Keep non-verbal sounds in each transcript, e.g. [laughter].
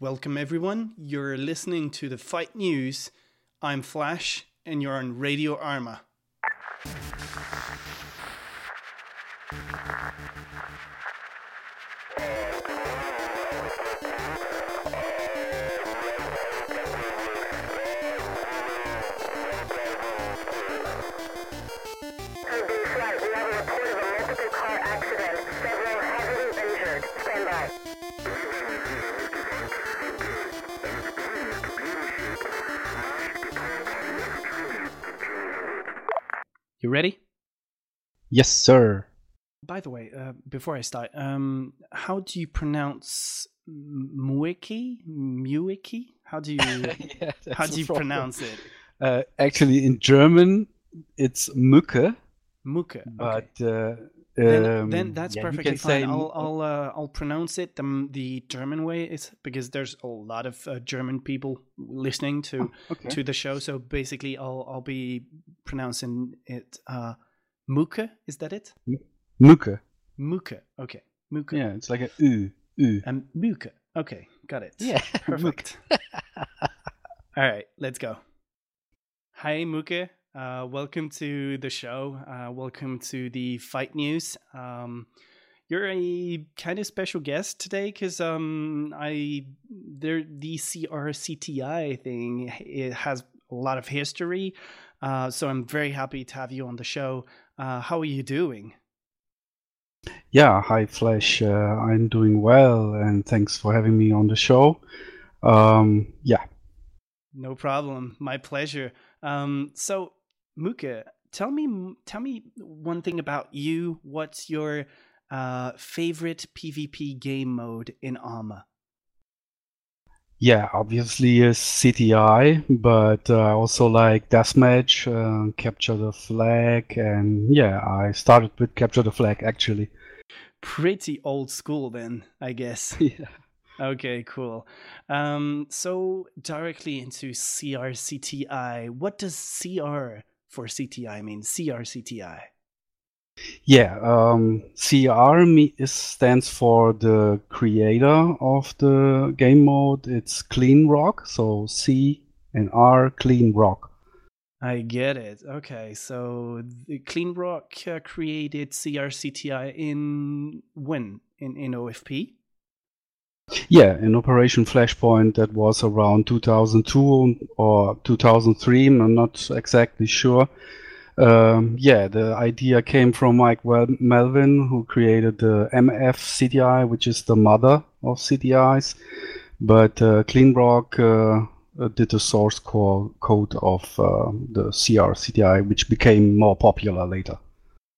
Welcome, everyone. You're listening to the Fight News. I'm Flash, and you're on Radio Arma. You ready? Yes, sir. By the way, uh, before I start, um, how do you pronounce Muiki? Muiki? How do you [laughs] yeah, how do you pronounce it? Uh, actually, in German, it's Mücke, but okay. uh, Then, um, then that's yeah, perfectly fine. say I'll I'll uh, I'll pronounce it the the German way is because there's a lot of uh, German people listening to okay. to the show. So basically, I'll I'll be pronouncing it uh, Muke. Is that it? Mücke. Muke. Okay. Muke. Yeah, it's like a U. U. And Muke. Okay, got it. Yeah, [laughs] Perfect. [laughs] All right, let's go. Hi, Muke. Uh, welcome to the show. Uh, welcome to the Fight News. Um, you're a kind of special guest today because um, I there the CRCTI thing it has a lot of history. Uh, so I'm very happy to have you on the show. Uh, how are you doing? Yeah, hi Flash. Uh, I'm doing well, and thanks for having me on the show. Um, yeah, No problem. My pleasure. Um, so, Muke, tell me, tell me one thing about you. What's your uh, favorite PvP game mode in Arma? yeah, obviously is CTI, but uh, I also like deathmatch, uh, capture the flag, and yeah, I started with capture the flag actually. Pretty old school, then, I guess. [laughs] yeah. okay, cool. Um, so directly into CRCTI. What does CR for CTI mean? CRCTI. Yeah, um, CR is, stands for the creator of the game mode. It's Clean Rock, so C and R, Clean Rock. I get it. Okay, so the Clean Rock uh, created CRCTI in when in in OFP. Yeah, in Operation Flashpoint, that was around 2002 or 2003. I'm not exactly sure. Um, yeah, the idea came from Mike Melvin, who created the MF CTI, which is the mother of CTIs. But uh, Clean Rock uh, uh, did the source co- code of uh, the CR CTI, which became more popular later.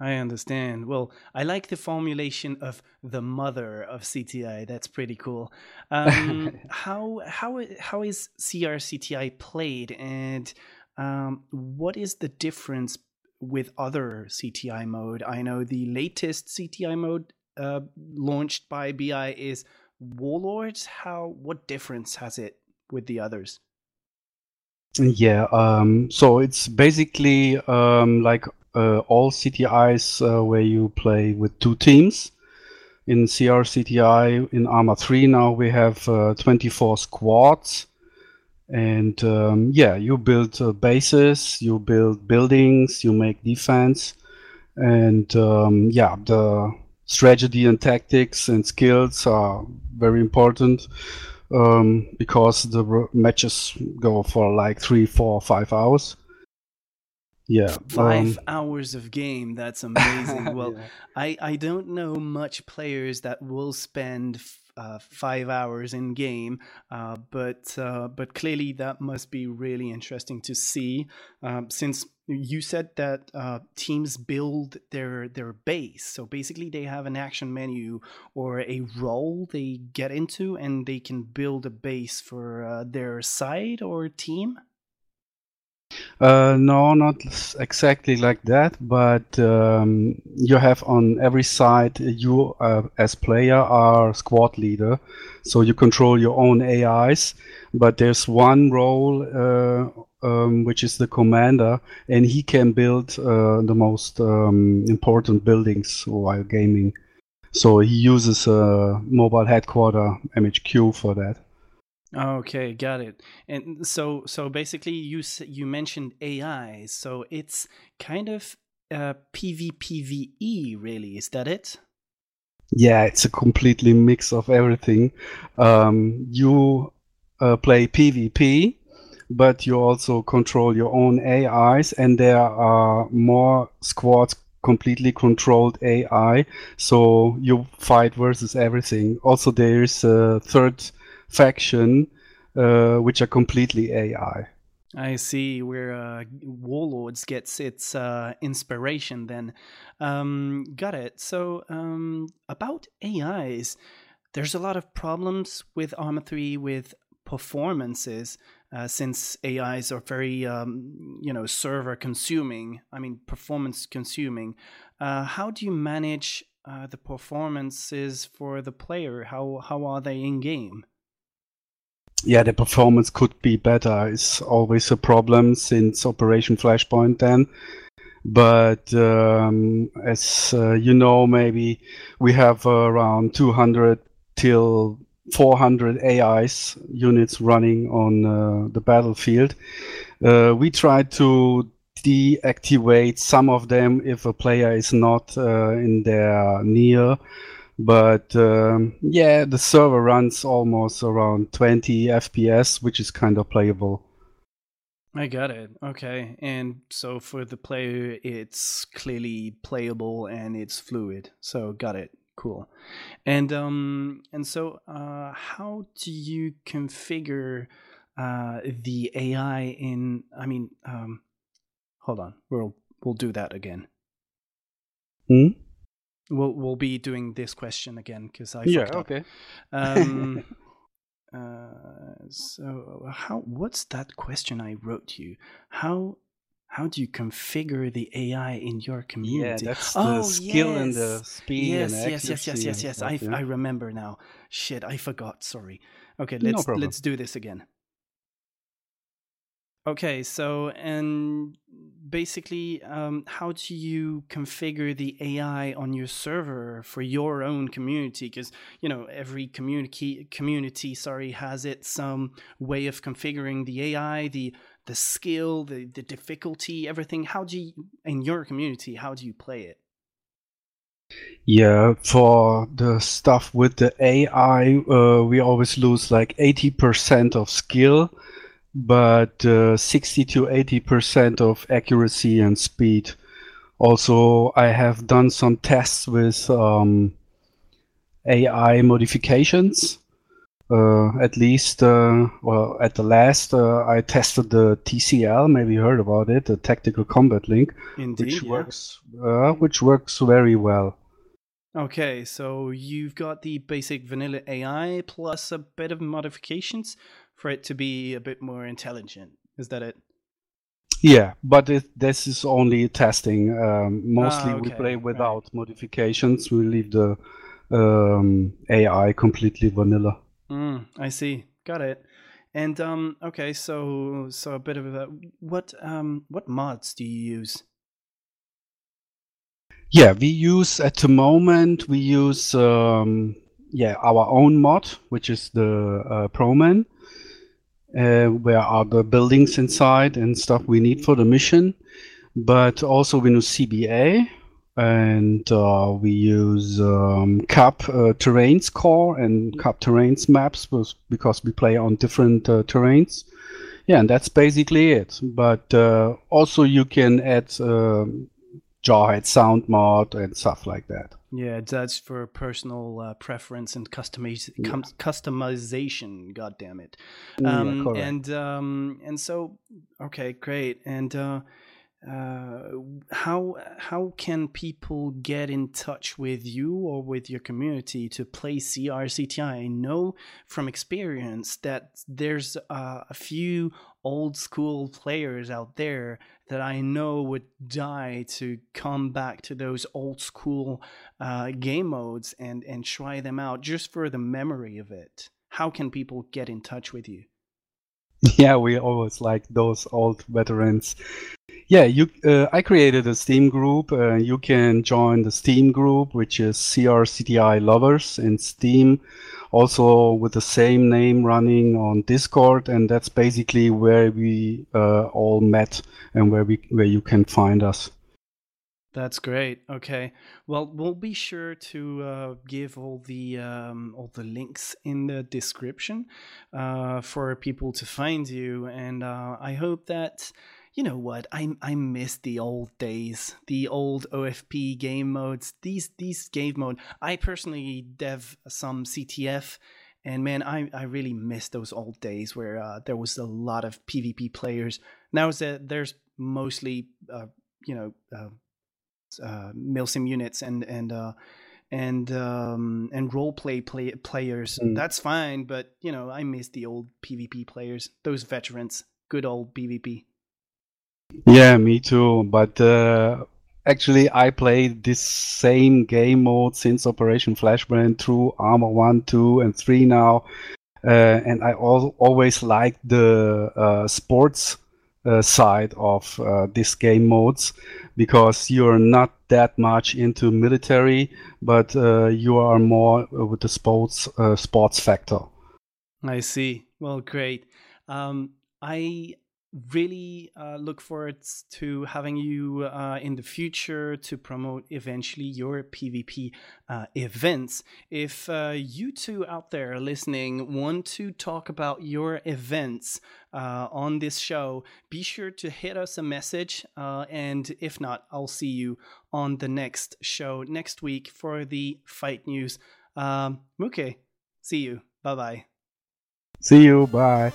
I understand. Well, I like the formulation of the mother of CTI. That's pretty cool. Um, [laughs] how how how is CRCTI played, and um, what is the difference with other CTI mode? I know the latest CTI mode uh, launched by BI is Warlords. How what difference has it with the others? Yeah, um, so it's basically um, like all CTIs uh, where you play with two teams. In CRCTI, in Arma 3 now we have uh, 24 squads. And um, yeah, you build uh, bases, you build buildings, you make defense. And um, yeah, the strategy and tactics and skills are very important um, because the matches go for like three, four, five hours. Yeah, Five um, hours of game. That's [laughs] amazing. Well, yeah. I, I don't know much players that will spend uh, five hours in game, uh, but uh, but clearly that must be really interesting to see. Um, since you said that uh, teams build their their base, so basically they have an action menu or a role they get into, and they can build a base for uh, their side or team. Uh, no, not exactly like that, but um, you have on every side, you uh, as player are squad leader, so you control your own AIs, but there's one role uh, um, which is the commander, and he can build uh, the most um, important buildings while gaming. So he uses a mobile headquarter MHQ for that. Okay, got it. And so, so basically, you you mentioned AI, so it's kind of uh, PvPvE, really. Is that it? Yeah, it's a completely mix of everything. Um, you uh, play PvP, but you also control your own AIs, and there are more squads completely controlled AI. So you fight versus everything. Also, there is a third faction uh, which are completely AI. I see where uh, Warlords gets its uh, inspiration then. Um, got it. So, um, about AIs, there's a lot of problems with Arma 3 with performances uh, since AIs are very, um, you know, server consuming, I mean, performance consuming. Uh, how do you manage uh, the performances for the player? How, how are they in game? Yeah, the performance could be better. It's always a problem since Operation Flashpoint then. But um, as uh, you know, maybe we have uh, around 200 till 400 AIs units running on uh, the battlefield. Uh, we try to deactivate some of them if a player is not uh, in their near but um, yeah, the server runs almost around 20 FPS, which is kind of playable. I got it. Okay. And so for the player, it's clearly playable and it's fluid. So got it. Cool. And um and so uh how do you configure uh the AI in I mean um hold on. We'll we'll do that again. Hmm? We'll we'll be doing this question again because I yeah okay. Um, [laughs] uh, so how? What's that question I wrote you? How how do you configure the AI in your community? Yeah, that's the Oh, skill and the speed yes, and yes, yes, yes, yes, yes. I. I remember now. Shit, I forgot. Sorry. Okay, let's problem. let's do this again. Okay, so and basically, um, how do you configure the AI on your server for your own community? Because you know every community community, sorry, has its um, way of configuring the AI, the the skill, the the difficulty, everything. How do you in your community? How do you play it? Yeah, for the stuff with the AI, uh, we always lose like 80% of skill, but uh, 60 to 80% of accuracy and speed. Also, I have done some tests with um, AI modifications. Uh, at least, uh, well, at the last, uh, I tested the TCL. Maybe you heard about it, the Tactical Combat Link, Indeed, which yeah. works, uh, which works very well. Okay, so you've got the basic vanilla AI plus a bit of modifications for it to be a bit more intelligent. Is that it? Yeah, but it, this is only testing. Um, mostly Ah, we okay, play right. without modifications. We leave the um, AI completely vanilla. Mm, I see. Got it. And um, okay, so so a bit of a what um what mods do you use? Yeah, we use at the moment we use um, yeah our own mod, which is the uh, Proman, uh, where are the buildings inside and stuff we need for the mission. But also we use CBA and uh, we use um, CUP uh, Terrains core and CUP Terrains maps because we play on different uh, terrains. Yeah, and that's basically it. But uh, also you can add Jawhead sound mod and stuff like that. Yeah, that's for personal uh, preference and customiz- Yeah. cum- customization. God damn it. Um, correct. and um, and so okay, great. And uh, uh, how how can people get in touch with you or with your community to play CRCTI? I know from experience that there's uh, a few old school players out there that I know would die to come back to those old school uh, game modes and and try them out just for the memory of it. How can people get in touch with you? [laughs] Yeah, we always like those old veterans. Yeah, you. Uh, I created a Steam group. Uh, you can join the Steam group, which is CRCTI Lovers in Steam. also with the same name running on Discord, and that's basically where we uh, all met and where we where you can find us. That's great. Okay. Well, we'll be sure to uh, give all the um, all the links in the description uh, for people to find you, and uh, I hope that you know what I I miss the old days, the old OFP game modes. These these game mode. I personally dev some CTF. And man, I, I really miss those old days where uh, there was a lot of PvP players. Now there's mostly, uh, you know, uh, milsim units and and uh, and um, and role play, play players. Mm. That's fine, but you know I miss the old PvP players, those veterans, good old PvP. Yeah, me too. But uh, actually, I played this same game mode since Operation Flashpoint through Arma One, Two, and Three now, uh, and I al- always liked the uh, sports uh, side of uh, this game modes because you're not that much into military, but uh, you are more with the sports uh, sports factor. I see. Well, great. Um, I really uh, look forward to having you uh, in the future to promote eventually your PvP uh, events. If uh, you two out there listening want to talk about your events uh, on this show, be sure to hit us a message. Uh, and if not, I'll see you on the next show next week for the fight news. Um, okay, see you. Bye bye. See you. Bye.